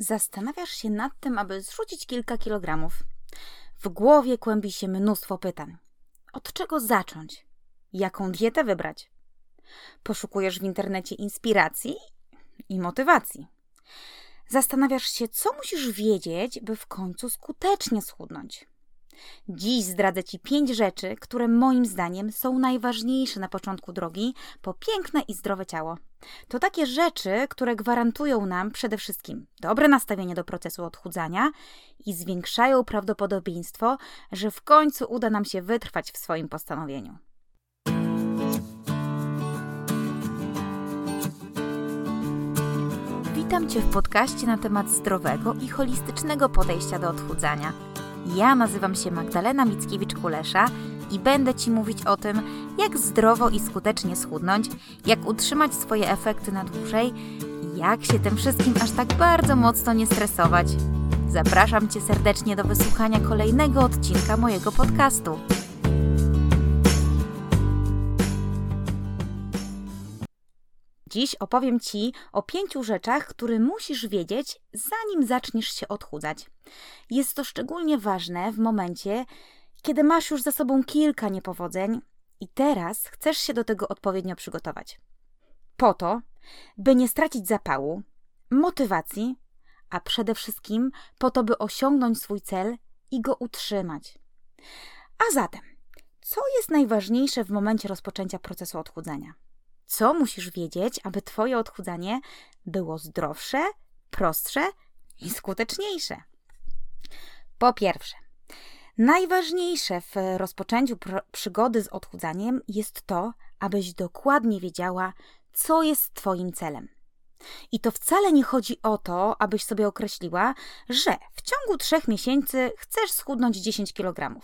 Zastanawiasz się nad tym, aby zrzucić kilka kilogramów. W głowie kłębi się mnóstwo pytań. Od czego zacząć? Jaką dietę wybrać? Poszukujesz w internecie inspiracji i motywacji. Zastanawiasz się, co musisz wiedzieć, by w końcu skutecznie schudnąć. Dziś zdradzę Ci pięć rzeczy, które moim zdaniem są najważniejsze na początku drogi po piękne i zdrowe ciało. To takie rzeczy, które gwarantują nam przede wszystkim dobre nastawienie do procesu odchudzania i zwiększają prawdopodobieństwo, że w końcu uda nam się wytrwać w swoim postanowieniu. Witam Cię w podcaście na temat zdrowego i holistycznego podejścia do odchudzania. Ja nazywam się Magdalena Mickiewicz-Kulesza i będę Ci mówić o tym, jak zdrowo i skutecznie schudnąć, jak utrzymać swoje efekty na dłużej i jak się tym wszystkim aż tak bardzo mocno nie stresować. Zapraszam Cię serdecznie do wysłuchania kolejnego odcinka mojego podcastu. Dziś opowiem Ci o pięciu rzeczach, które musisz wiedzieć, zanim zaczniesz się odchudzać. Jest to szczególnie ważne w momencie, kiedy masz już za sobą kilka niepowodzeń i teraz chcesz się do tego odpowiednio przygotować. Po to, by nie stracić zapału, motywacji, a przede wszystkim po to, by osiągnąć swój cel i go utrzymać. A zatem, co jest najważniejsze w momencie rozpoczęcia procesu odchudzania? Co musisz wiedzieć, aby Twoje odchudzanie było zdrowsze, prostsze i skuteczniejsze? Po pierwsze, najważniejsze w rozpoczęciu przygody z odchudzaniem jest to, abyś dokładnie wiedziała, co jest Twoim celem. I to wcale nie chodzi o to, abyś sobie określiła, że w ciągu trzech miesięcy chcesz schudnąć 10 kg.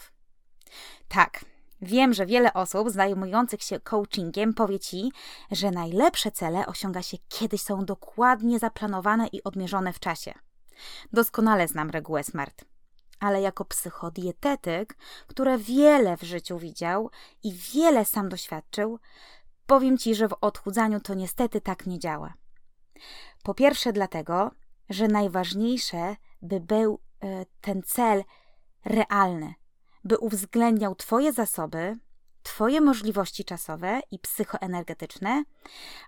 Tak, Wiem, że wiele osób zajmujących się coachingiem powie ci, że najlepsze cele osiąga się, kiedy są dokładnie zaplanowane i odmierzone w czasie. Doskonale znam regułę SMART. Ale jako psychodietetyk, który wiele w życiu widział i wiele sam doświadczył, powiem ci, że w odchudzaniu to niestety tak nie działa. Po pierwsze, dlatego, że najważniejsze, by był e, ten cel realny, by uwzględniał Twoje zasoby, Twoje możliwości czasowe i psychoenergetyczne,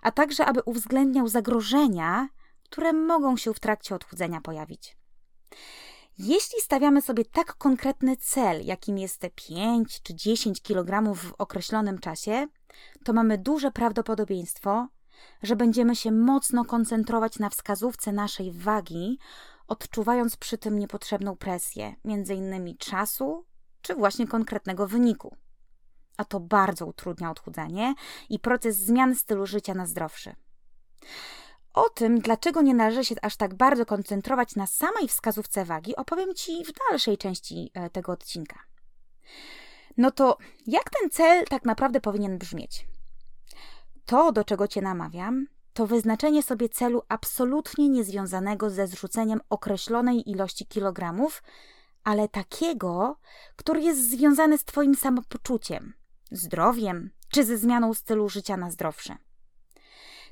a także aby uwzględniał zagrożenia, które mogą się w trakcie odchudzenia pojawić. Jeśli stawiamy sobie tak konkretny cel, jakim jest te 5 czy 10 kg w określonym czasie, to mamy duże prawdopodobieństwo, że będziemy się mocno koncentrować na wskazówce naszej wagi, odczuwając przy tym niepotrzebną presję, między innymi czasu, czy właśnie konkretnego wyniku. A to bardzo utrudnia odchudzanie i proces zmiany stylu życia na zdrowszy. O tym, dlaczego nie należy się aż tak bardzo koncentrować na samej wskazówce wagi, opowiem Ci w dalszej części e, tego odcinka. No to jak ten cel tak naprawdę powinien brzmieć? To, do czego Cię namawiam, to wyznaczenie sobie celu absolutnie niezwiązanego ze zrzuceniem określonej ilości kilogramów ale takiego, który jest związany z Twoim samopoczuciem, zdrowiem czy ze zmianą stylu życia na zdrowsze.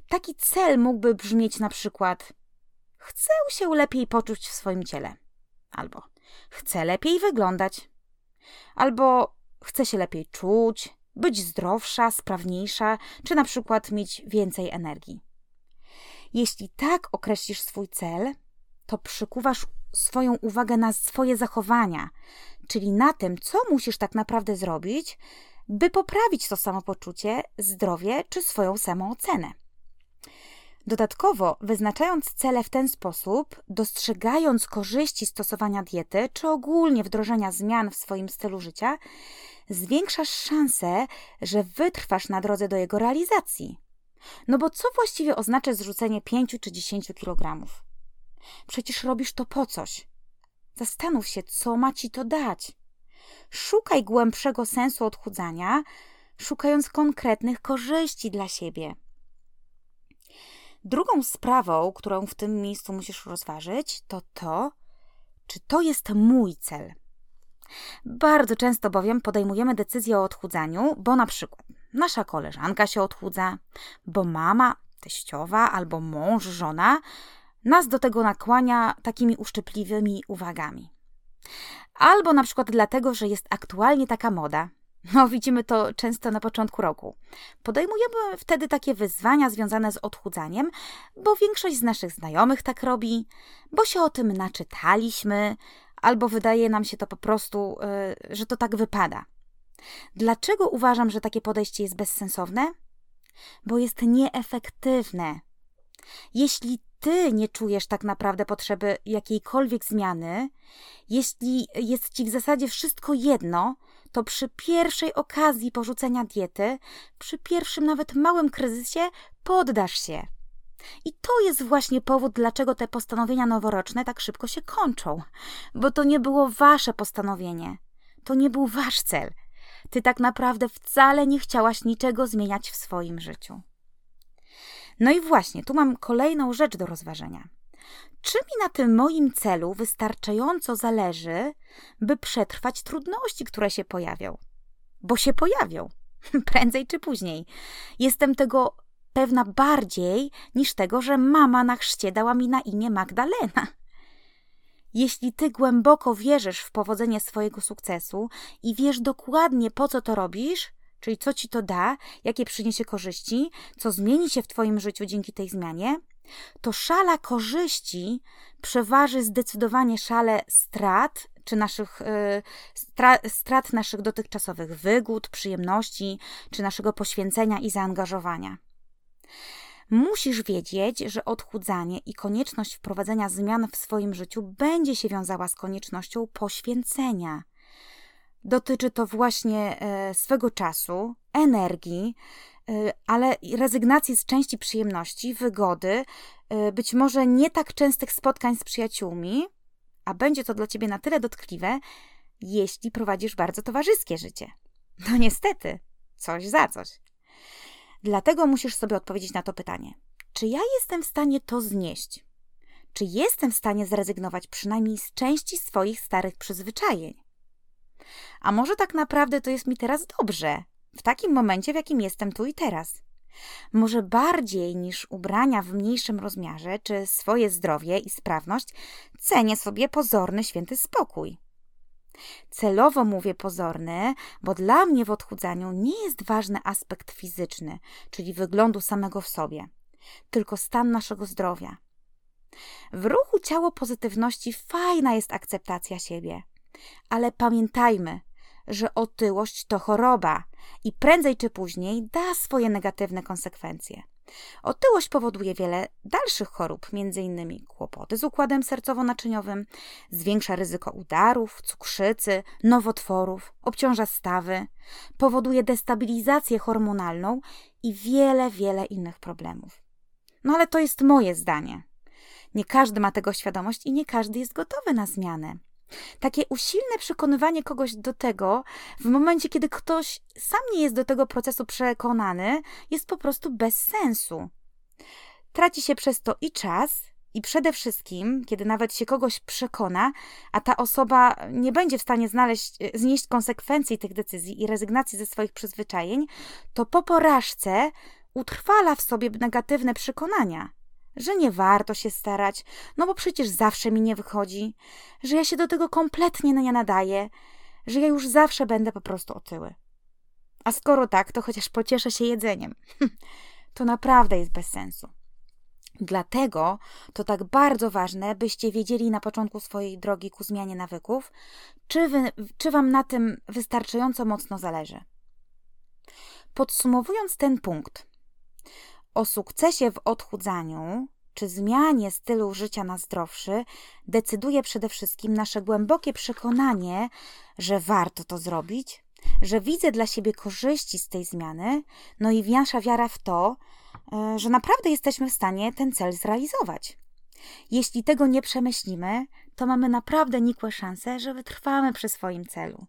Taki cel mógłby brzmieć na przykład: Chcę się lepiej poczuć w swoim ciele, albo chcę lepiej wyglądać, albo chcę się lepiej czuć, być zdrowsza, sprawniejsza, czy na przykład mieć więcej energii. Jeśli tak określisz swój cel, to przykuwasz swoją uwagę na swoje zachowania, czyli na tym, co musisz tak naprawdę zrobić, by poprawić to samopoczucie, zdrowie czy swoją samoocenę. Dodatkowo, wyznaczając cele w ten sposób, dostrzegając korzyści stosowania diety czy ogólnie wdrożenia zmian w swoim stylu życia, zwiększasz szansę, że wytrwasz na drodze do jego realizacji. No bo co właściwie oznacza zrzucenie 5 czy 10 kg? Przecież robisz to po coś. Zastanów się, co ma ci to dać. Szukaj głębszego sensu odchudzania, szukając konkretnych korzyści dla siebie. Drugą sprawą, którą w tym miejscu musisz rozważyć, to to, czy to jest mój cel. Bardzo często bowiem podejmujemy decyzję o odchudzaniu, bo na przykład nasza koleżanka się odchudza, bo mama, teściowa albo mąż, żona nas do tego nakłania takimi uszczypliwymi uwagami. Albo na przykład dlatego, że jest aktualnie taka moda. No, widzimy to często na początku roku. Podejmujemy wtedy takie wyzwania związane z odchudzaniem, bo większość z naszych znajomych tak robi, bo się o tym naczytaliśmy, albo wydaje nam się to po prostu, yy, że to tak wypada. Dlaczego uważam, że takie podejście jest bezsensowne? Bo jest nieefektywne. Jeśli ty nie czujesz tak naprawdę potrzeby jakiejkolwiek zmiany, jeśli jest ci w zasadzie wszystko jedno, to przy pierwszej okazji porzucenia diety, przy pierwszym nawet małym kryzysie, poddasz się. I to jest właśnie powód, dlaczego te postanowienia noworoczne tak szybko się kończą. Bo to nie było wasze postanowienie. To nie był wasz cel. Ty tak naprawdę wcale nie chciałaś niczego zmieniać w swoim życiu. No i właśnie, tu mam kolejną rzecz do rozważenia. Czy mi na tym moim celu wystarczająco zależy, by przetrwać trudności, które się pojawią? Bo się pojawią, prędzej czy później. Jestem tego pewna bardziej niż tego, że mama na chrzcie dała mi na imię Magdalena. Jeśli ty głęboko wierzysz w powodzenie swojego sukcesu i wiesz dokładnie po co to robisz, czyli co ci to da, jakie przyniesie korzyści, co zmieni się w twoim życiu dzięki tej zmianie, to szala korzyści przeważy zdecydowanie szale strat, czy naszych y, strat naszych dotychczasowych wygód, przyjemności, czy naszego poświęcenia i zaangażowania. Musisz wiedzieć, że odchudzanie i konieczność wprowadzenia zmian w swoim życiu będzie się wiązała z koniecznością poświęcenia. Dotyczy to właśnie e, swego czasu, energii, e, ale rezygnacji z części przyjemności, wygody, e, być może nie tak częstych spotkań z przyjaciółmi, a będzie to dla ciebie na tyle dotkliwe, jeśli prowadzisz bardzo towarzyskie życie. No niestety, coś za coś. Dlatego musisz sobie odpowiedzieć na to pytanie: czy ja jestem w stanie to znieść? Czy jestem w stanie zrezygnować przynajmniej z części swoich starych przyzwyczajeń? A może tak naprawdę to jest mi teraz dobrze, w takim momencie, w jakim jestem tu i teraz? Może bardziej niż ubrania w mniejszym rozmiarze, czy swoje zdrowie i sprawność, cenię sobie pozorny święty spokój. Celowo mówię pozorny, bo dla mnie w odchudzaniu nie jest ważny aspekt fizyczny, czyli wyglądu samego w sobie, tylko stan naszego zdrowia. W ruchu ciało pozytywności fajna jest akceptacja siebie, ale pamiętajmy, że otyłość to choroba i prędzej czy później da swoje negatywne konsekwencje. Otyłość powoduje wiele dalszych chorób, m.in. kłopoty z układem sercowo-naczyniowym, zwiększa ryzyko udarów, cukrzycy, nowotworów, obciąża stawy, powoduje destabilizację hormonalną i wiele, wiele innych problemów. No ale to jest moje zdanie. Nie każdy ma tego świadomość i nie każdy jest gotowy na zmianę. Takie usilne przekonywanie kogoś do tego, w momencie, kiedy ktoś sam nie jest do tego procesu przekonany, jest po prostu bez sensu. Traci się przez to i czas, i przede wszystkim, kiedy nawet się kogoś przekona, a ta osoba nie będzie w stanie znaleźć, znieść konsekwencji tych decyzji i rezygnacji ze swoich przyzwyczajeń, to po porażce utrwala w sobie negatywne przekonania że nie warto się starać, no bo przecież zawsze mi nie wychodzi, że ja się do tego kompletnie nie nadaję, że ja już zawsze będę po prostu otyły. A skoro tak, to chociaż pocieszę się jedzeniem. to naprawdę jest bez sensu. Dlatego to tak bardzo ważne, byście wiedzieli na początku swojej drogi ku zmianie nawyków, czy, wy, czy Wam na tym wystarczająco mocno zależy. Podsumowując ten punkt, o sukcesie w odchudzaniu czy zmianie stylu życia na zdrowszy decyduje przede wszystkim nasze głębokie przekonanie, że warto to zrobić, że widzę dla siebie korzyści z tej zmiany, no i nasza wiara w to, e, że naprawdę jesteśmy w stanie ten cel zrealizować. Jeśli tego nie przemyślimy, to mamy naprawdę nikłe szanse, że wytrwamy przy swoim celu.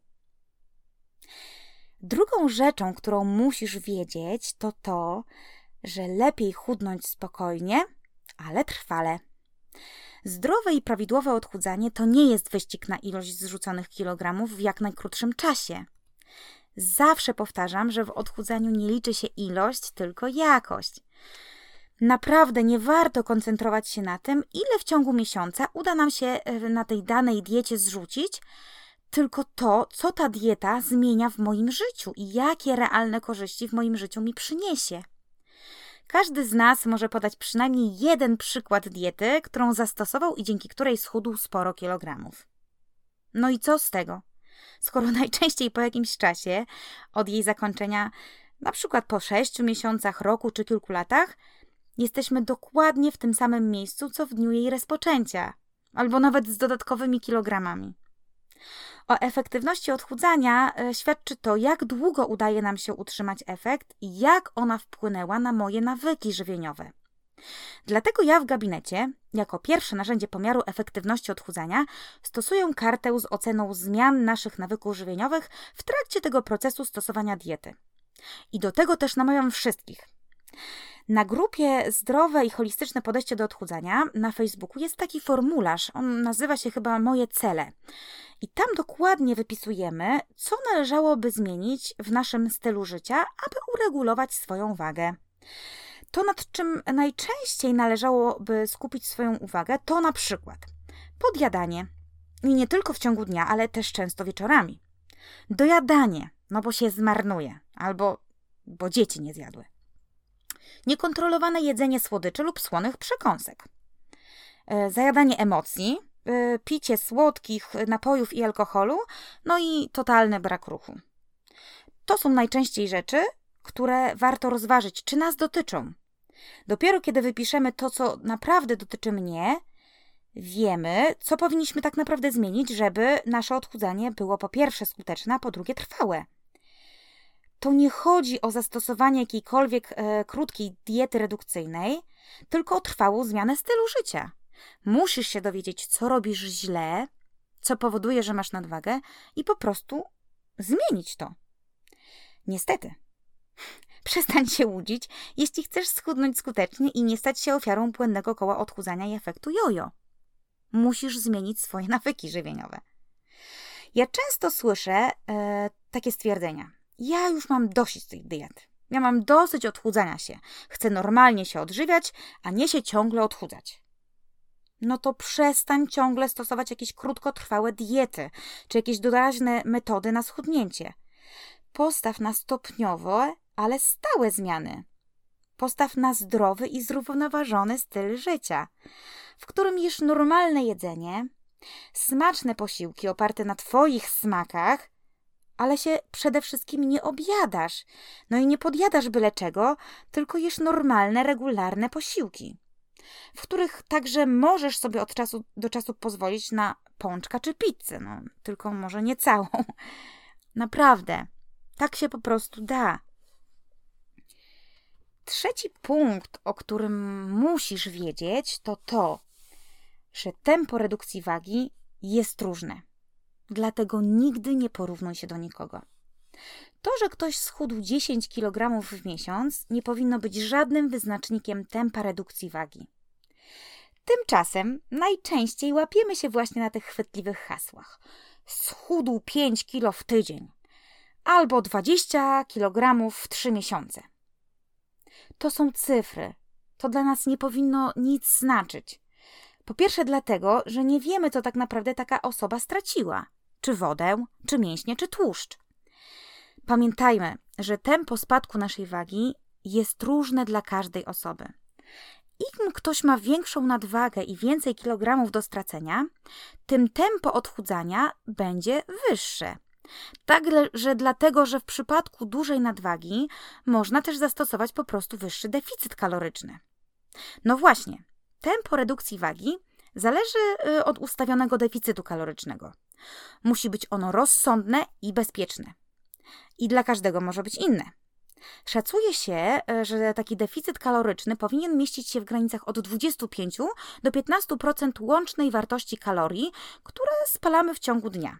Drugą rzeczą, którą musisz wiedzieć, to to, że lepiej chudnąć spokojnie, ale trwale. Zdrowe i prawidłowe odchudzanie to nie jest wyścig na ilość zrzuconych kilogramów w jak najkrótszym czasie. Zawsze powtarzam, że w odchudzaniu nie liczy się ilość, tylko jakość. Naprawdę nie warto koncentrować się na tym, ile w ciągu miesiąca uda nam się e, na tej danej diecie zrzucić, tylko to, co ta dieta zmienia w moim życiu i jakie realne korzyści w moim życiu mi przyniesie. Każdy z nas może podać przynajmniej jeden przykład diety, którą zastosował i dzięki której schudł sporo kilogramów. No i co z tego? Skoro najczęściej po jakimś czasie od jej zakończenia, na przykład po sześciu miesiącach, roku czy kilku latach, jesteśmy dokładnie w tym samym miejscu, co w dniu jej rozpoczęcia, albo nawet z dodatkowymi kilogramami. O efektywności odchudzania e, świadczy to, jak długo udaje nam się utrzymać efekt i jak ona wpłynęła na moje nawyki żywieniowe. Dlatego ja w gabinecie, jako pierwsze narzędzie pomiaru efektywności odchudzania, stosuję kartę z oceną zmian naszych nawyków żywieniowych w trakcie tego procesu stosowania diety. I do tego też namawiam wszystkich. Na grupie Zdrowe i Holistyczne Podejście do Odchudzania na Facebooku jest taki formularz, on nazywa się chyba Moje Cele. I tam dokładnie wypisujemy, co należałoby zmienić w naszym stylu życia, aby uregulować swoją wagę. To, nad czym najczęściej należałoby skupić swoją uwagę, to na przykład podjadanie. I nie tylko w ciągu dnia, ale też często wieczorami. Dojadanie, no bo się zmarnuje, albo bo dzieci nie zjadły niekontrolowane jedzenie słodyczy lub słonych przekąsek, e, zajadanie emocji, e, picie słodkich napojów i alkoholu, no i totalny brak ruchu. To są najczęściej rzeczy, które warto rozważyć, czy nas dotyczą. Dopiero kiedy wypiszemy to, co naprawdę dotyczy mnie, wiemy, co powinniśmy tak naprawdę zmienić, żeby nasze odchudzanie było po pierwsze skuteczne, a po drugie trwałe to nie chodzi o zastosowanie jakiejkolwiek e, krótkiej diety redukcyjnej, tylko o trwałą zmianę stylu życia. Musisz się dowiedzieć, co robisz źle, co powoduje, że masz nadwagę i po prostu zmienić to. Niestety, przestań się łudzić, jeśli chcesz schudnąć skutecznie i nie stać się ofiarą błędnego koła odchudzania i efektu jojo. Musisz zmienić swoje nawyki żywieniowe. Ja często słyszę e, takie stwierdzenia. Ja już mam dosyć tej diety. Ja mam dosyć odchudzania się. Chcę normalnie się odżywiać, a nie się ciągle odchudzać. No to przestań ciągle stosować jakieś krótkotrwałe diety, czy jakieś doraźne metody na schudnięcie. Postaw na stopniowe, ale stałe zmiany. Postaw na zdrowy i zrównoważony styl życia, w którym jesz normalne jedzenie, smaczne posiłki oparte na Twoich smakach, ale się przede wszystkim nie objadasz. No i nie podjadasz byle czego, tylko jesz normalne, regularne posiłki, w których także możesz sobie od czasu do czasu pozwolić na pączka czy pizzę, no tylko może nie całą. Naprawdę, tak się po prostu da. Trzeci punkt, o którym musisz wiedzieć, to to, że tempo redukcji wagi jest różne. Dlatego nigdy nie porównuj się do nikogo. To, że ktoś schudł 10 kg w miesiąc, nie powinno być żadnym wyznacznikiem tempa redukcji wagi. Tymczasem najczęściej łapiemy się właśnie na tych chwytliwych hasłach. Schudł 5 kg w tydzień albo 20 kg w 3 miesiące. To są cyfry. To dla nas nie powinno nic znaczyć. Po pierwsze, dlatego, że nie wiemy, co tak naprawdę taka osoba straciła czy wodę, czy mięśnie, czy tłuszcz. Pamiętajmy, że tempo spadku naszej wagi jest różne dla każdej osoby. Im ktoś ma większą nadwagę i więcej kilogramów do stracenia, tym tempo odchudzania będzie wyższe. Także dlatego, że w przypadku dużej nadwagi można też zastosować po prostu wyższy deficyt kaloryczny. No właśnie, tempo redukcji wagi zależy y, od ustawionego deficytu kalorycznego. Musi być ono rozsądne i bezpieczne. I dla każdego może być inne. Szacuje się, e, że taki deficyt kaloryczny powinien mieścić się w granicach od 25 do 15% łącznej wartości kalorii, które spalamy w ciągu dnia.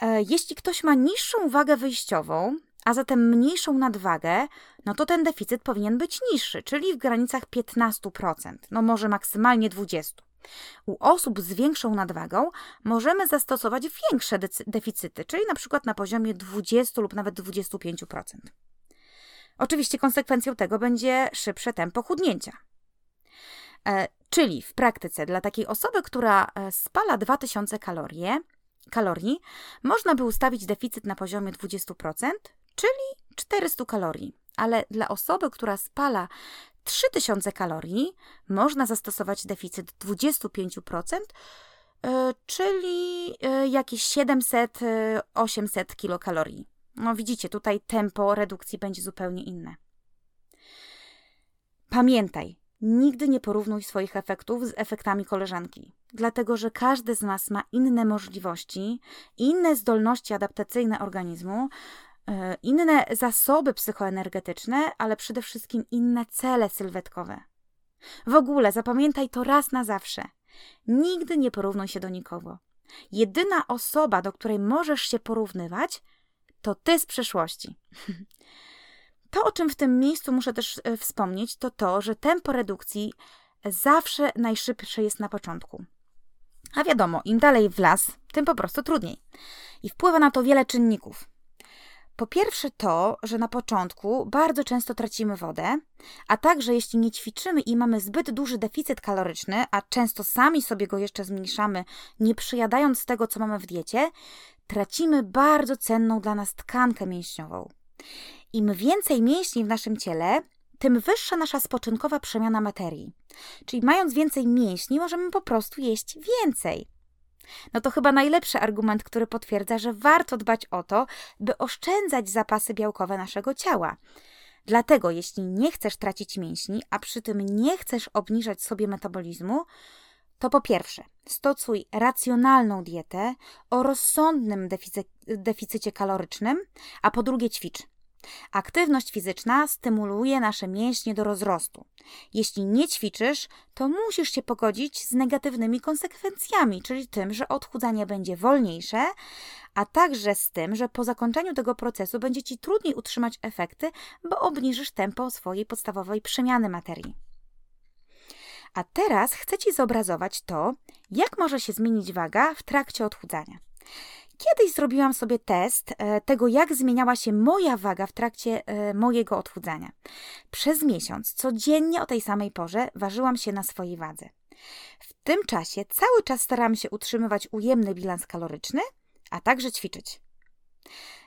E, jeśli ktoś ma niższą wagę wyjściową, a zatem mniejszą nadwagę, no to ten deficyt powinien być niższy, czyli w granicach 15%, no może maksymalnie 20%. U osób z większą nadwagą możemy zastosować większe deficyty, czyli na przykład na poziomie 20 lub nawet 25%. Oczywiście konsekwencją tego będzie szybsze tempo chudnięcia. E, czyli w praktyce dla takiej osoby, która e, spala 2000 kalorie, kalorii, można by ustawić deficyt na poziomie 20%, czyli 400 kalorii. Ale dla osoby, która spala 3000 kalorii, można zastosować deficyt 25%, e, czyli jakieś 700-800 kilokalorii. No widzicie, tutaj tempo redukcji będzie zupełnie inne. Pamiętaj, nigdy nie porównuj swoich efektów z efektami koleżanki, dlatego że każdy z nas ma inne możliwości, inne zdolności adaptacyjne organizmu, e, inne zasoby psychoenergetyczne, ale przede wszystkim inne cele sylwetkowe. W ogóle zapamiętaj to raz na zawsze. Nigdy nie porównuj się do nikogo. Jedyna osoba, do której możesz się porównywać, to ty z przeszłości. To, o czym w tym miejscu muszę też e, wspomnieć, to to, że tempo redukcji zawsze najszybsze jest na początku. A wiadomo, im dalej w las, tym po prostu trudniej. I wpływa na to wiele czynników. Po pierwsze to, że na początku bardzo często tracimy wodę, a także jeśli nie ćwiczymy i mamy zbyt duży deficyt kaloryczny, a często sami sobie go jeszcze zmniejszamy, nie przyjadając tego, co mamy w diecie, tracimy bardzo cenną dla nas tkankę mięśniową. Im więcej mięśni w naszym ciele, tym wyższa nasza spoczynkowa przemiana materii. Czyli mając więcej mięśni, możemy po prostu jeść więcej. No to chyba najlepszy argument, który potwierdza, że warto dbać o to, by oszczędzać zapasy białkowe naszego ciała. Dlatego, jeśli nie chcesz tracić mięśni, a przy tym nie chcesz obniżać sobie metabolizmu, to po pierwsze, stosuj racjonalną dietę o rozsądnym deficycie kalorycznym, a po drugie ćwicz. Aktywność fizyczna stymuluje nasze mięśnie do rozrostu. Jeśli nie ćwiczysz, to musisz się pogodzić z negatywnymi konsekwencjami, czyli tym, że odchudzanie będzie wolniejsze, a także z tym, że po zakończeniu tego procesu będzie ci trudniej utrzymać efekty, bo obniżysz tempo swojej podstawowej przemiany materii. A teraz chcę Ci zobrazować to, jak może się zmienić waga w trakcie odchudzania. Kiedyś zrobiłam sobie test e, tego, jak zmieniała się moja waga w trakcie e, mojego odchudzania. Przez miesiąc, codziennie o tej samej porze, ważyłam się na swojej wadze. W tym czasie cały czas starałam się utrzymywać ujemny bilans kaloryczny, a także ćwiczyć.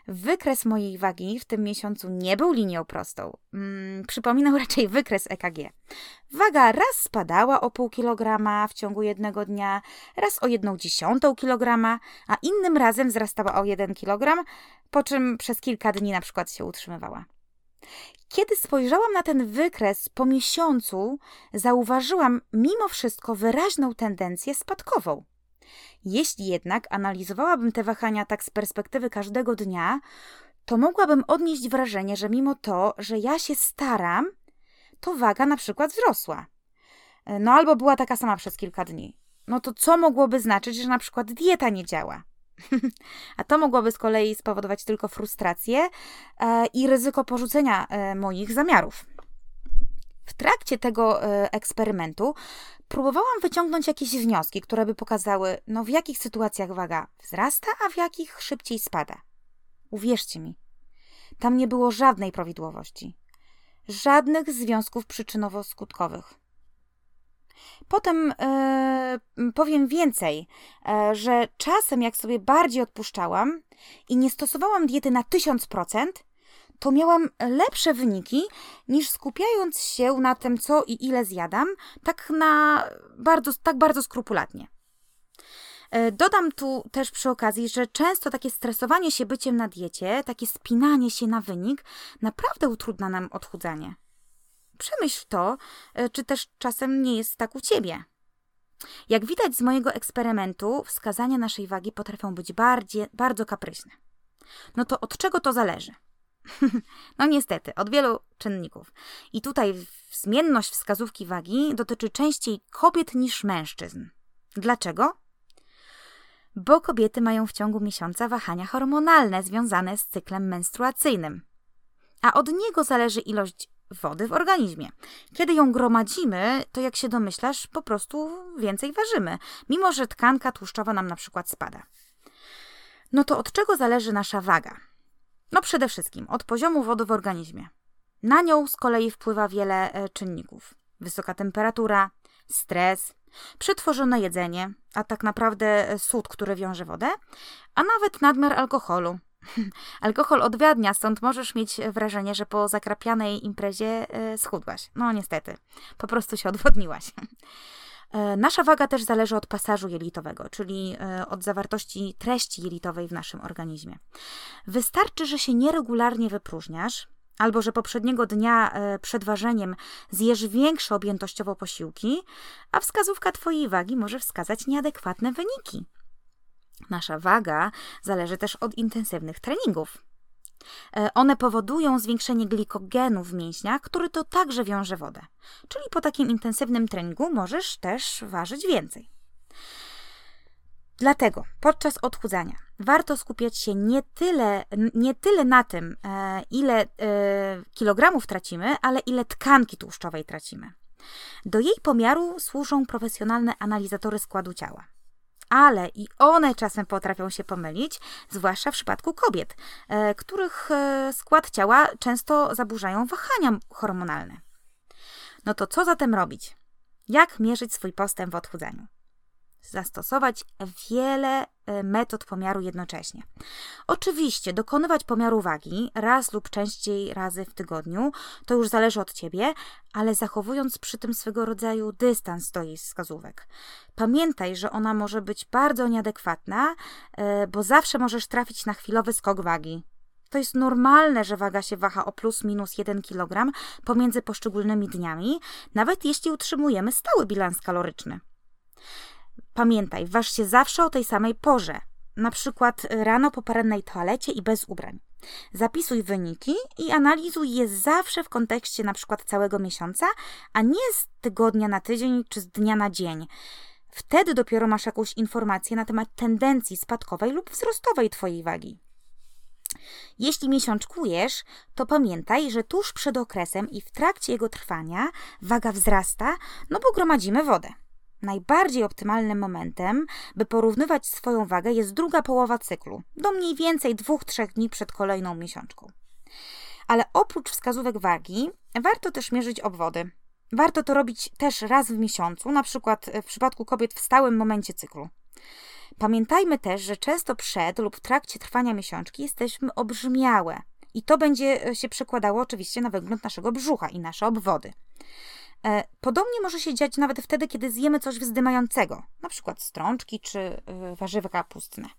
Wykres mojej wagi w tym miesiącu nie był linią prostą. Hmm, przypominał raczej wykres EKG. Waga raz spadała o pół kilograma w ciągu jednego dnia, raz o jedną dziesiątą kilograma, a innym razem wzrastała o jeden kilogram, po czym przez kilka dni na przykład się utrzymywała. Kiedy spojrzałam na ten wykres po miesiącu, zauważyłam mimo wszystko wyraźną tendencję spadkową. Jeśli jednak analizowałabym te wahania tak z perspektywy każdego dnia, to mogłabym odnieść wrażenie, że mimo to, że ja się staram, to waga na przykład wzrosła. No albo była taka sama przez kilka dni. No to co mogłoby znaczyć, że na przykład dieta nie działa? A to mogłoby z kolei spowodować tylko frustrację e, i ryzyko porzucenia e, moich zamiarów. W trakcie tego e, eksperymentu próbowałam wyciągnąć jakieś wnioski, które by pokazały, no w jakich sytuacjach waga wzrasta, a w jakich szybciej spada. Uwierzcie mi, tam nie było żadnej prawidłowości, żadnych związków przyczynowo-skutkowych. Potem yy, powiem więcej, yy, że czasem, jak sobie bardziej odpuszczałam i nie stosowałam diety na 1000%, to miałam lepsze wyniki niż skupiając się na tym, co i ile zjadam, tak na bardzo, tak bardzo skrupulatnie. E, dodam tu też przy okazji, że często takie stresowanie się byciem na diecie, takie spinanie się na wynik, naprawdę utrudnia nam odchudzanie. Przemyśl to, e, czy też czasem nie jest tak u ciebie. Jak widać z mojego eksperymentu, wskazania naszej wagi potrafią być bardziej, bardzo kapryśne. No to od czego to zależy? No niestety, od wielu czynników. I tutaj zmienność wskazówki wagi dotyczy częściej kobiet niż mężczyzn. Dlaczego? Bo kobiety mają w ciągu miesiąca wahania hormonalne związane z cyklem menstruacyjnym. A od niego zależy ilość wody w organizmie. Kiedy ją gromadzimy, to jak się domyślasz, po prostu więcej ważymy, mimo że tkanka tłuszczowa nam na przykład spada. No to od czego zależy nasza waga? No przede wszystkim od poziomu wody w organizmie. Na nią z kolei wpływa wiele e, czynników: wysoka temperatura, stres, przetworzone jedzenie, a tak naprawdę e, sód, który wiąże wodę, a nawet nadmiar alkoholu. Alkohol odwiadnia, stąd możesz mieć wrażenie, że po zakrapianej imprezie e, schudłaś. No niestety, po prostu się odwodniłaś. E, nasza waga też zależy od pasażu jelitowego, czyli od zawartości treści jelitowej w naszym organizmie. Wystarczy, że się nieregularnie wypróżniasz, albo że poprzedniego dnia e, przed ważeniem zjesz większe objętościowo posiłki, a wskazówka Twojej wagi może wskazać nieadekwatne wyniki. Nasza waga zależy też od intensywnych treningów. E, one powodują zwiększenie glikogenu w mięśniach, który to także wiąże wodę. Czyli po takim intensywnym treningu możesz też ważyć więcej. Dlatego podczas odchudzania warto skupiać się nie tyle, nie tyle na tym, e, ile e, kilogramów tracimy, ale ile tkanki tłuszczowej tracimy. Do jej pomiaru służą profesjonalne analizatory składu ciała. Ale i one czasem potrafią się pomylić, zwłaszcza w przypadku kobiet, e, których skład ciała często zaburzają wahania hormonalne. No to co zatem robić? Jak mierzyć swój postęp w odchudzaniu? Zastosować wiele e, metod pomiaru jednocześnie. Oczywiście dokonywać pomiaru wagi raz lub częściej razy w tygodniu, to już zależy od Ciebie, ale zachowując przy tym swego rodzaju dystans do jej wskazówek. Pamiętaj, że ona może być bardzo nieadekwatna, e, bo zawsze możesz trafić na chwilowy skok wagi. To jest normalne, że waga się waha o plus minus 1 kg pomiędzy poszczególnymi dniami, nawet jeśli utrzymujemy stały bilans kaloryczny. Pamiętaj, waż się zawsze o tej samej porze, na przykład rano po porannej toalecie i bez ubrań. Zapisuj wyniki i analizuj je zawsze w kontekście na przykład całego miesiąca, a nie z tygodnia na tydzień czy z dnia na dzień. Wtedy dopiero masz jakąś informację na temat tendencji spadkowej lub wzrostowej Twojej wagi. Jeśli miesiączkujesz, to pamiętaj, że tuż przed okresem i w trakcie jego trwania waga wzrasta, no bo gromadzimy wodę. Najbardziej optymalnym momentem, by porównywać swoją wagę, jest druga połowa cyklu, do mniej więcej 2-3 dni przed kolejną miesiączką. Ale oprócz wskazówek wagi, warto też mierzyć obwody. Warto to robić też raz w miesiącu, na przykład w przypadku kobiet w stałym momencie cyklu. Pamiętajmy też, że często przed lub w trakcie trwania miesiączki jesteśmy obrzmiałe i to będzie się przekładało oczywiście na wygląd naszego brzucha i nasze obwody. E, podobnie może się dziać nawet wtedy, kiedy zjemy coś wzdymającego, na przykład strączki czy e, warzywa kapustne.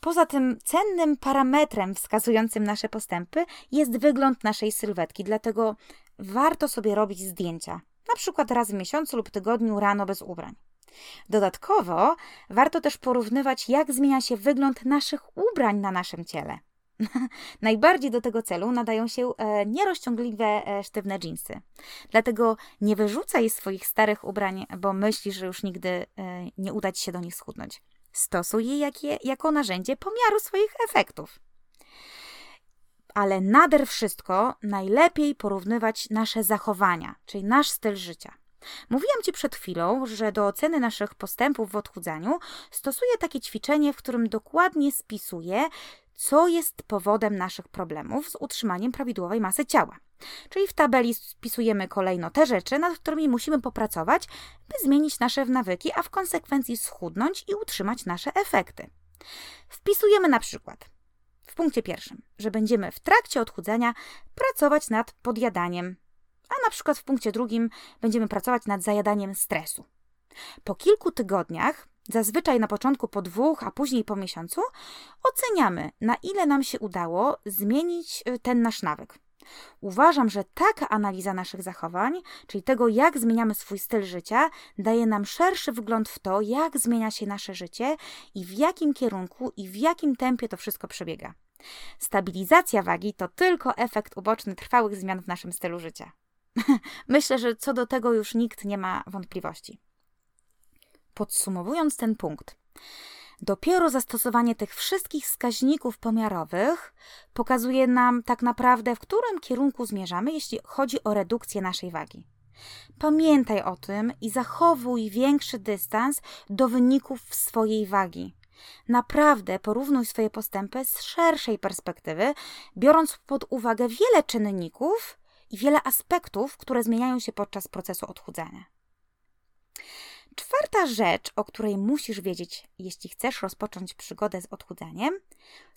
Poza tym cennym parametrem wskazującym nasze postępy jest wygląd naszej sylwetki, dlatego warto sobie robić zdjęcia, na przykład raz w miesiącu lub tygodniu rano bez ubrań. Dodatkowo warto też porównywać, jak zmienia się wygląd naszych ubrań na naszym ciele. Najbardziej do tego celu nadają się e, nierozciągliwe, e, sztywne dżinsy. Dlatego nie wyrzucaj swoich starych ubrań, bo myślisz, że już nigdy e, nie uda ci się do nich schudnąć. Stosuj je jako narzędzie pomiaru swoich efektów. Ale nader wszystko najlepiej porównywać nasze zachowania, czyli nasz styl życia. Mówiłam Ci przed chwilą, że do oceny naszych postępów w odchudzaniu stosuję takie ćwiczenie, w którym dokładnie spisuję, co jest powodem naszych problemów z utrzymaniem prawidłowej masy ciała. Czyli w tabeli spisujemy kolejno te rzeczy, nad którymi musimy popracować, by zmienić nasze nawyki, a w konsekwencji schudnąć i utrzymać nasze efekty. Wpisujemy na przykład w punkcie pierwszym, że będziemy w trakcie odchudzania pracować nad podjadaniem, a na przykład w punkcie drugim będziemy pracować nad zajadaniem stresu. Po kilku tygodniach Zazwyczaj na początku po dwóch, a później po miesiącu oceniamy, na ile nam się udało zmienić y, ten nasz nawyk. Uważam, że taka analiza naszych zachowań, czyli tego, jak zmieniamy swój styl życia, daje nam szerszy wgląd w to, jak zmienia się nasze życie i w jakim kierunku i w jakim tempie to wszystko przebiega. Stabilizacja wagi to tylko efekt uboczny trwałych zmian w naszym stylu życia. Myślę, że co do tego już nikt nie ma wątpliwości. Podsumowując ten punkt, dopiero zastosowanie tych wszystkich wskaźników pomiarowych pokazuje nam tak naprawdę, w którym kierunku zmierzamy, jeśli chodzi o redukcję naszej wagi. Pamiętaj o tym i zachowuj większy dystans do wyników swojej wagi. Naprawdę porównuj swoje postępy z szerszej perspektywy, biorąc pod uwagę wiele czynników i wiele aspektów, które zmieniają się podczas procesu odchudzania. Czwarta rzecz, o której musisz wiedzieć, jeśli chcesz rozpocząć przygodę z odchudzaniem,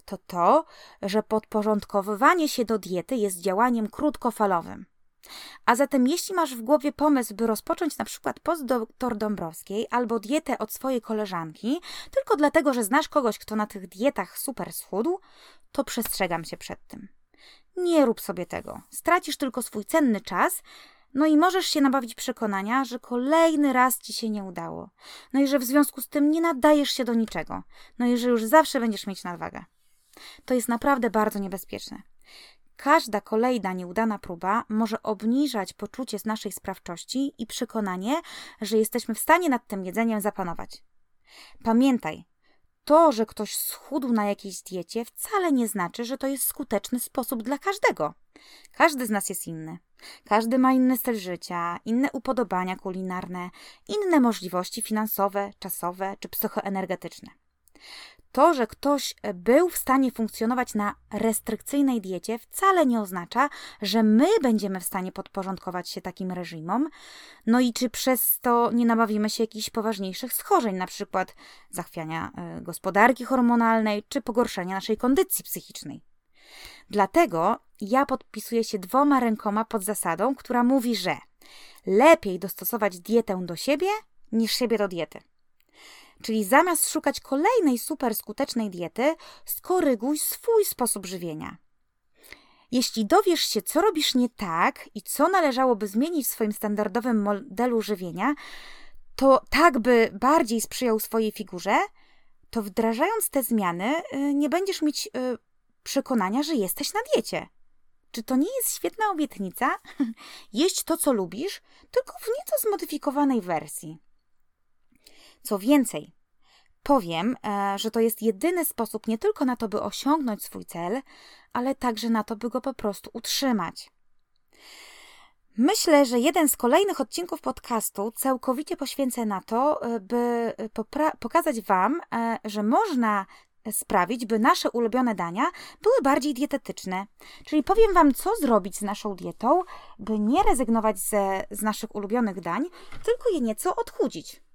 to to, że podporządkowywanie się do diety jest działaniem krótkofalowym. A zatem, jeśli masz w głowie pomysł, by rozpocząć na przykład post doktor Dąbrowskiej albo dietę od swojej koleżanki, tylko dlatego, że znasz kogoś, kto na tych dietach super schudł, to przestrzegam się przed tym. Nie rób sobie tego. Stracisz tylko swój cenny czas, no i możesz się nabawić przekonania, że kolejny raz ci się nie udało. No i że w związku z tym nie nadajesz się do niczego. No i że już zawsze będziesz mieć nadwagę. To jest naprawdę bardzo niebezpieczne. Każda kolejna nieudana próba może obniżać poczucie z naszej sprawczości i przekonanie, że jesteśmy w stanie nad tym jedzeniem zapanować. Pamiętaj, to, że ktoś schudł na jakiejś diecie, wcale nie znaczy, że to jest skuteczny sposób dla każdego. Każdy z nas jest inny. Każdy ma inny styl życia, inne upodobania kulinarne, inne możliwości finansowe, czasowe czy psychoenergetyczne. To, że ktoś był w stanie funkcjonować na restrykcyjnej diecie, wcale nie oznacza, że my będziemy w stanie podporządkować się takim reżimom. No i czy przez to nie nabawimy się jakichś poważniejszych schorzeń, na przykład zachwiania e, gospodarki hormonalnej czy pogorszenia naszej kondycji psychicznej. Dlatego ja podpisuję się dwoma rękoma pod zasadą, która mówi, że lepiej dostosować dietę do siebie niż siebie do diety. Czyli zamiast szukać kolejnej super skutecznej diety, skoryguj swój sposób żywienia. Jeśli dowiesz się, co robisz nie tak i co należałoby zmienić w swoim standardowym modelu żywienia, to tak, by bardziej sprzyjał swojej figurze, to wdrażając te zmiany, y, nie będziesz mieć y, przekonania, że jesteś na diecie. Czy to nie jest świetna obietnica? Jeść to, co lubisz, tylko w nieco zmodyfikowanej wersji. Co więcej, powiem, e, że to jest jedyny sposób nie tylko na to, by osiągnąć swój cel, ale także na to, by go po prostu utrzymać. Myślę, że jeden z kolejnych odcinków podcastu całkowicie poświęcę na to, e, by pokazać Wam, e, że można sprawić, by nasze ulubione dania były bardziej dietetyczne. Czyli powiem Wam, co zrobić z naszą dietą, by nie rezygnować ze, z naszych ulubionych dań, tylko je nieco odchudzić.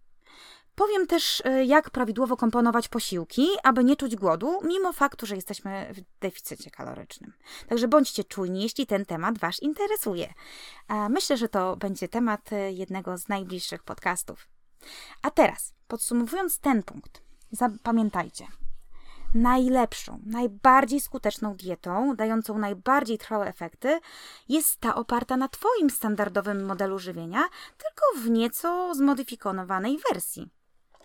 Powiem też, e, jak prawidłowo komponować posiłki, aby nie czuć głodu, mimo faktu, że jesteśmy w deficycie kalorycznym. Także bądźcie czujni, jeśli ten temat Was interesuje. Myślę, że to będzie temat e, jednego z najbliższych podcastów. A teraz, podsumowując ten punkt, zapamiętajcie. Najlepszą, najbardziej skuteczną dietą, dającą najbardziej trwałe efekty, jest ta oparta na Twoim standardowym modelu żywienia, tylko w nieco zmodyfikowanej wersji.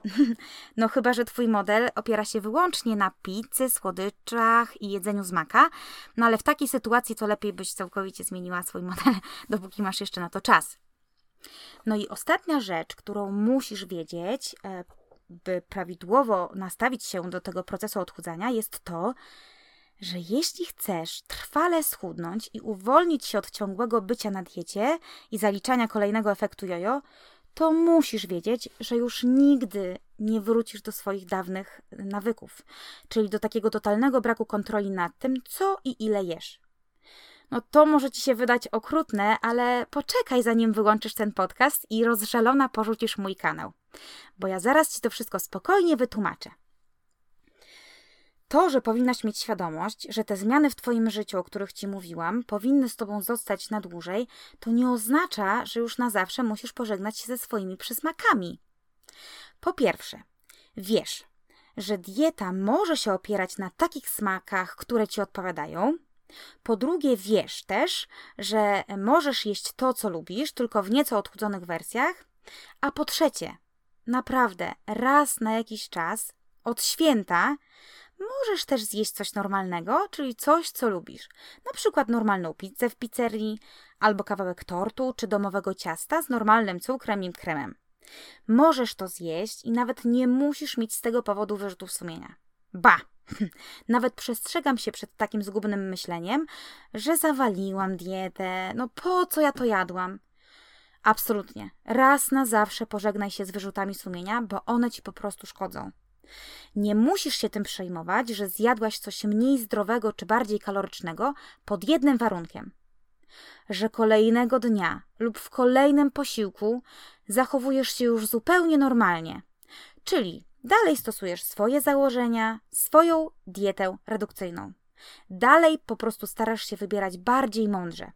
No chyba, że twój model opiera się wyłącznie na pizzy, słodyczach i jedzeniu z maka, no ale w takiej sytuacji to lepiej byś całkowicie zmieniła swój model, dopóki masz jeszcze na to czas. No i ostatnia rzecz, którą musisz wiedzieć, e, by prawidłowo nastawić się do tego procesu odchudzania, jest to, że jeśli chcesz trwale schudnąć i uwolnić się od ciągłego bycia na diecie i zaliczania kolejnego efektu jojo, to musisz wiedzieć, że już nigdy nie wrócisz do swoich dawnych nawyków, czyli do takiego totalnego braku kontroli nad tym, co i ile jesz. No to może ci się wydać okrutne, ale poczekaj zanim wyłączysz ten podcast i rozżalona porzucisz mój kanał, bo ja zaraz ci to wszystko spokojnie wytłumaczę. To, że powinnaś mieć świadomość, że te zmiany w Twoim życiu, o których Ci mówiłam, powinny z Tobą zostać na dłużej, to nie oznacza, że już na zawsze musisz pożegnać się ze swoimi przysmakami. Po pierwsze, wiesz, że dieta może się opierać na takich smakach, które Ci odpowiadają. Po drugie, wiesz też, że możesz jeść to, co lubisz, tylko w nieco odchudzonych wersjach. A po trzecie, naprawdę raz na jakiś czas, od święta, Możesz też zjeść coś normalnego, czyli coś, co lubisz. Na przykład normalną pizzę w pizzerii, albo kawałek tortu czy domowego ciasta z normalnym cukrem i kremem. Możesz to zjeść i nawet nie musisz mieć z tego powodu wyrzutów sumienia. Ba! Nawet przestrzegam się przed takim zgubnym myśleniem, że zawaliłam dietę. No po co ja to jadłam? Absolutnie. Raz na zawsze pożegnaj się z wyrzutami sumienia, bo one ci po prostu szkodzą. Nie musisz się tym przejmować, że zjadłaś coś mniej zdrowego czy bardziej kalorycznego pod jednym warunkiem. Że kolejnego dnia lub w kolejnym posiłku zachowujesz się już zupełnie normalnie. Czyli dalej stosujesz swoje założenia, swoją dietę redukcyjną. Dalej po prostu starasz się wybierać bardziej mądrze.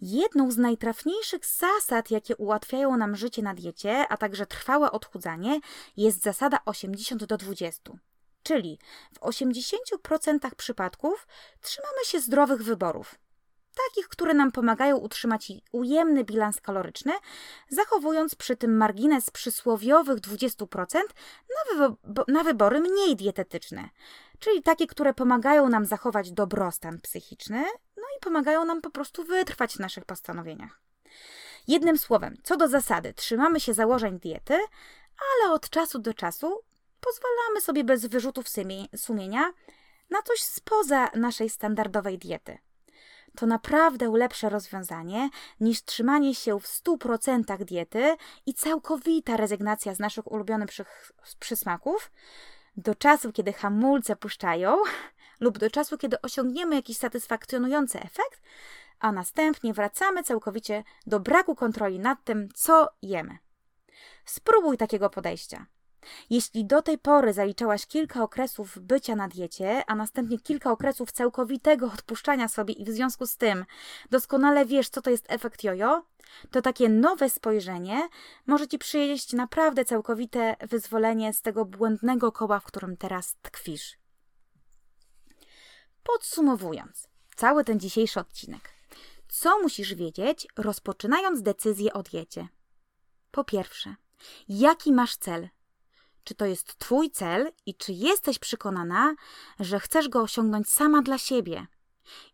Jedną z najtrafniejszych zasad, jakie ułatwiają nam życie na diecie, a także trwałe odchudzanie, jest zasada 80 do 20. Czyli w 80% przypadków trzymamy się zdrowych wyborów, takich, które nam pomagają utrzymać ujemny bilans kaloryczny, zachowując przy tym margines przysłowiowych 20% na, wybo na wybory mniej dietetyczne, czyli takie, które pomagają nam zachować dobrostan psychiczny, no i pomagają nam po prostu wytrwać w naszych postanowieniach. Jednym słowem, co do zasady, trzymamy się założeń diety, ale od czasu do czasu pozwalamy sobie bez wyrzutów sumienia na coś spoza naszej standardowej diety to naprawdę lepsze rozwiązanie niż trzymanie się w 100% diety i całkowita rezygnacja z naszych ulubionych przysmaków do czasu, kiedy hamulce puszczają, lub do czasu, kiedy osiągniemy jakiś satysfakcjonujący efekt, a następnie wracamy całkowicie do braku kontroli nad tym, co jemy. Spróbuj takiego podejścia. Jeśli do tej pory zaliczałaś kilka okresów bycia na diecie, a następnie kilka okresów całkowitego odpuszczania sobie i w związku z tym doskonale wiesz, co to jest efekt jojo, to takie nowe spojrzenie może ci przynieść naprawdę całkowite wyzwolenie z tego błędnego koła, w którym teraz tkwisz. Podsumowując cały ten dzisiejszy odcinek, co musisz wiedzieć, rozpoczynając decyzję o diecie? Po pierwsze, jaki masz cel? Czy to jest Twój cel i czy jesteś przekonana, że chcesz go osiągnąć sama dla siebie.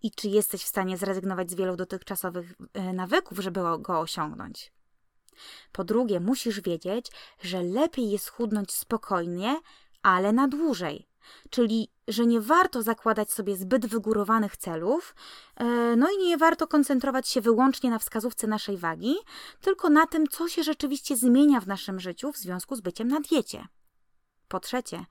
I czy jesteś w stanie zrezygnować z wielu dotychczasowych e, nawyków, żeby go osiągnąć. Po drugie, musisz wiedzieć, że lepiej jest chudnąć spokojnie, ale na dłużej. Czyli, że nie warto zakładać sobie zbyt wygórowanych celów, e, no i nie warto koncentrować się wyłącznie na wskazówce naszej wagi, tylko na tym, co się rzeczywiście zmienia w naszym życiu w związku z byciem na diecie. Po trzecie,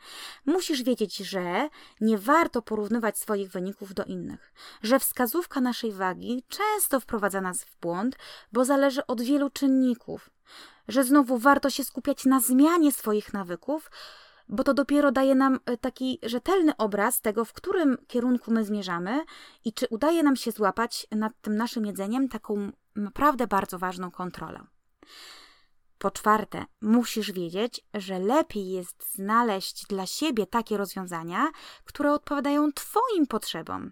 musisz wiedzieć, że nie warto porównywać swoich wyników do innych, że wskazówka naszej wagi często wprowadza nas w błąd, bo zależy od wielu czynników, że znowu warto się skupiać na zmianie swoich nawyków, bo to dopiero daje nam e, taki rzetelny obraz tego, w którym kierunku my zmierzamy i czy udaje nam się złapać nad tym naszym jedzeniem taką naprawdę bardzo ważną kontrolę. Po czwarte, musisz wiedzieć, że lepiej jest znaleźć dla siebie takie rozwiązania, które odpowiadają Twoim potrzebom.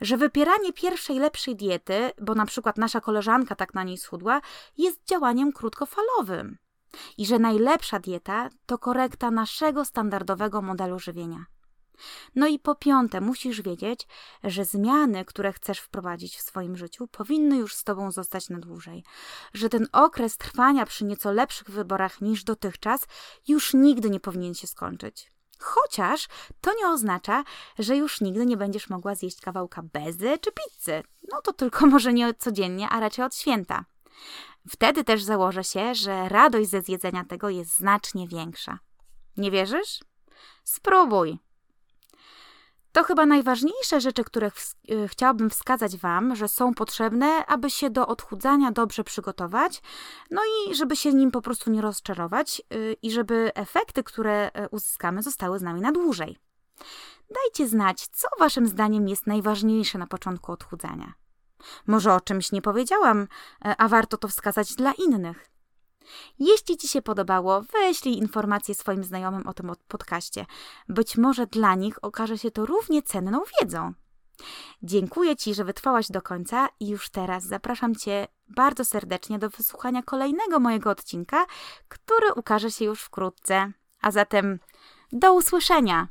Że wypieranie pierwszej lepszej diety, bo na przykład nasza koleżanka tak na niej schudła, jest działaniem krótkofalowym. I że najlepsza dieta to korekta naszego standardowego modelu żywienia. No i po piąte, musisz wiedzieć, że zmiany, które chcesz wprowadzić w swoim życiu, powinny już z Tobą zostać na dłużej. Że ten okres trwania przy nieco lepszych wyborach niż dotychczas już nigdy nie powinien się skończyć. Chociaż to nie oznacza, że już nigdy nie będziesz mogła zjeść kawałka bezy czy pizzy. No to tylko może nie codziennie, a raczej od święta. Wtedy też założę się, że radość ze zjedzenia tego jest znacznie większa. Nie wierzysz? Spróbuj. To chyba najważniejsze rzeczy, które y, chciałabym wskazać Wam, że są potrzebne, aby się do odchudzania dobrze przygotować, no i żeby się nim po prostu nie rozczarować yy, i żeby efekty, które y, uzyskamy, zostały z nami na dłużej. Dajcie znać, co Waszym zdaniem jest najważniejsze na początku odchudzania. Może o czymś nie powiedziałam, y, a warto to wskazać dla innych. Jeśli Ci się podobało, wyślij informacje swoim znajomym o tym podcaście. Być może dla nich okaże się to równie cenną wiedzą. Dziękuję Ci, że wytrwałaś do końca i już teraz zapraszam Cię bardzo serdecznie do wysłuchania kolejnego mojego odcinka, który ukaże się już wkrótce. A zatem do usłyszenia!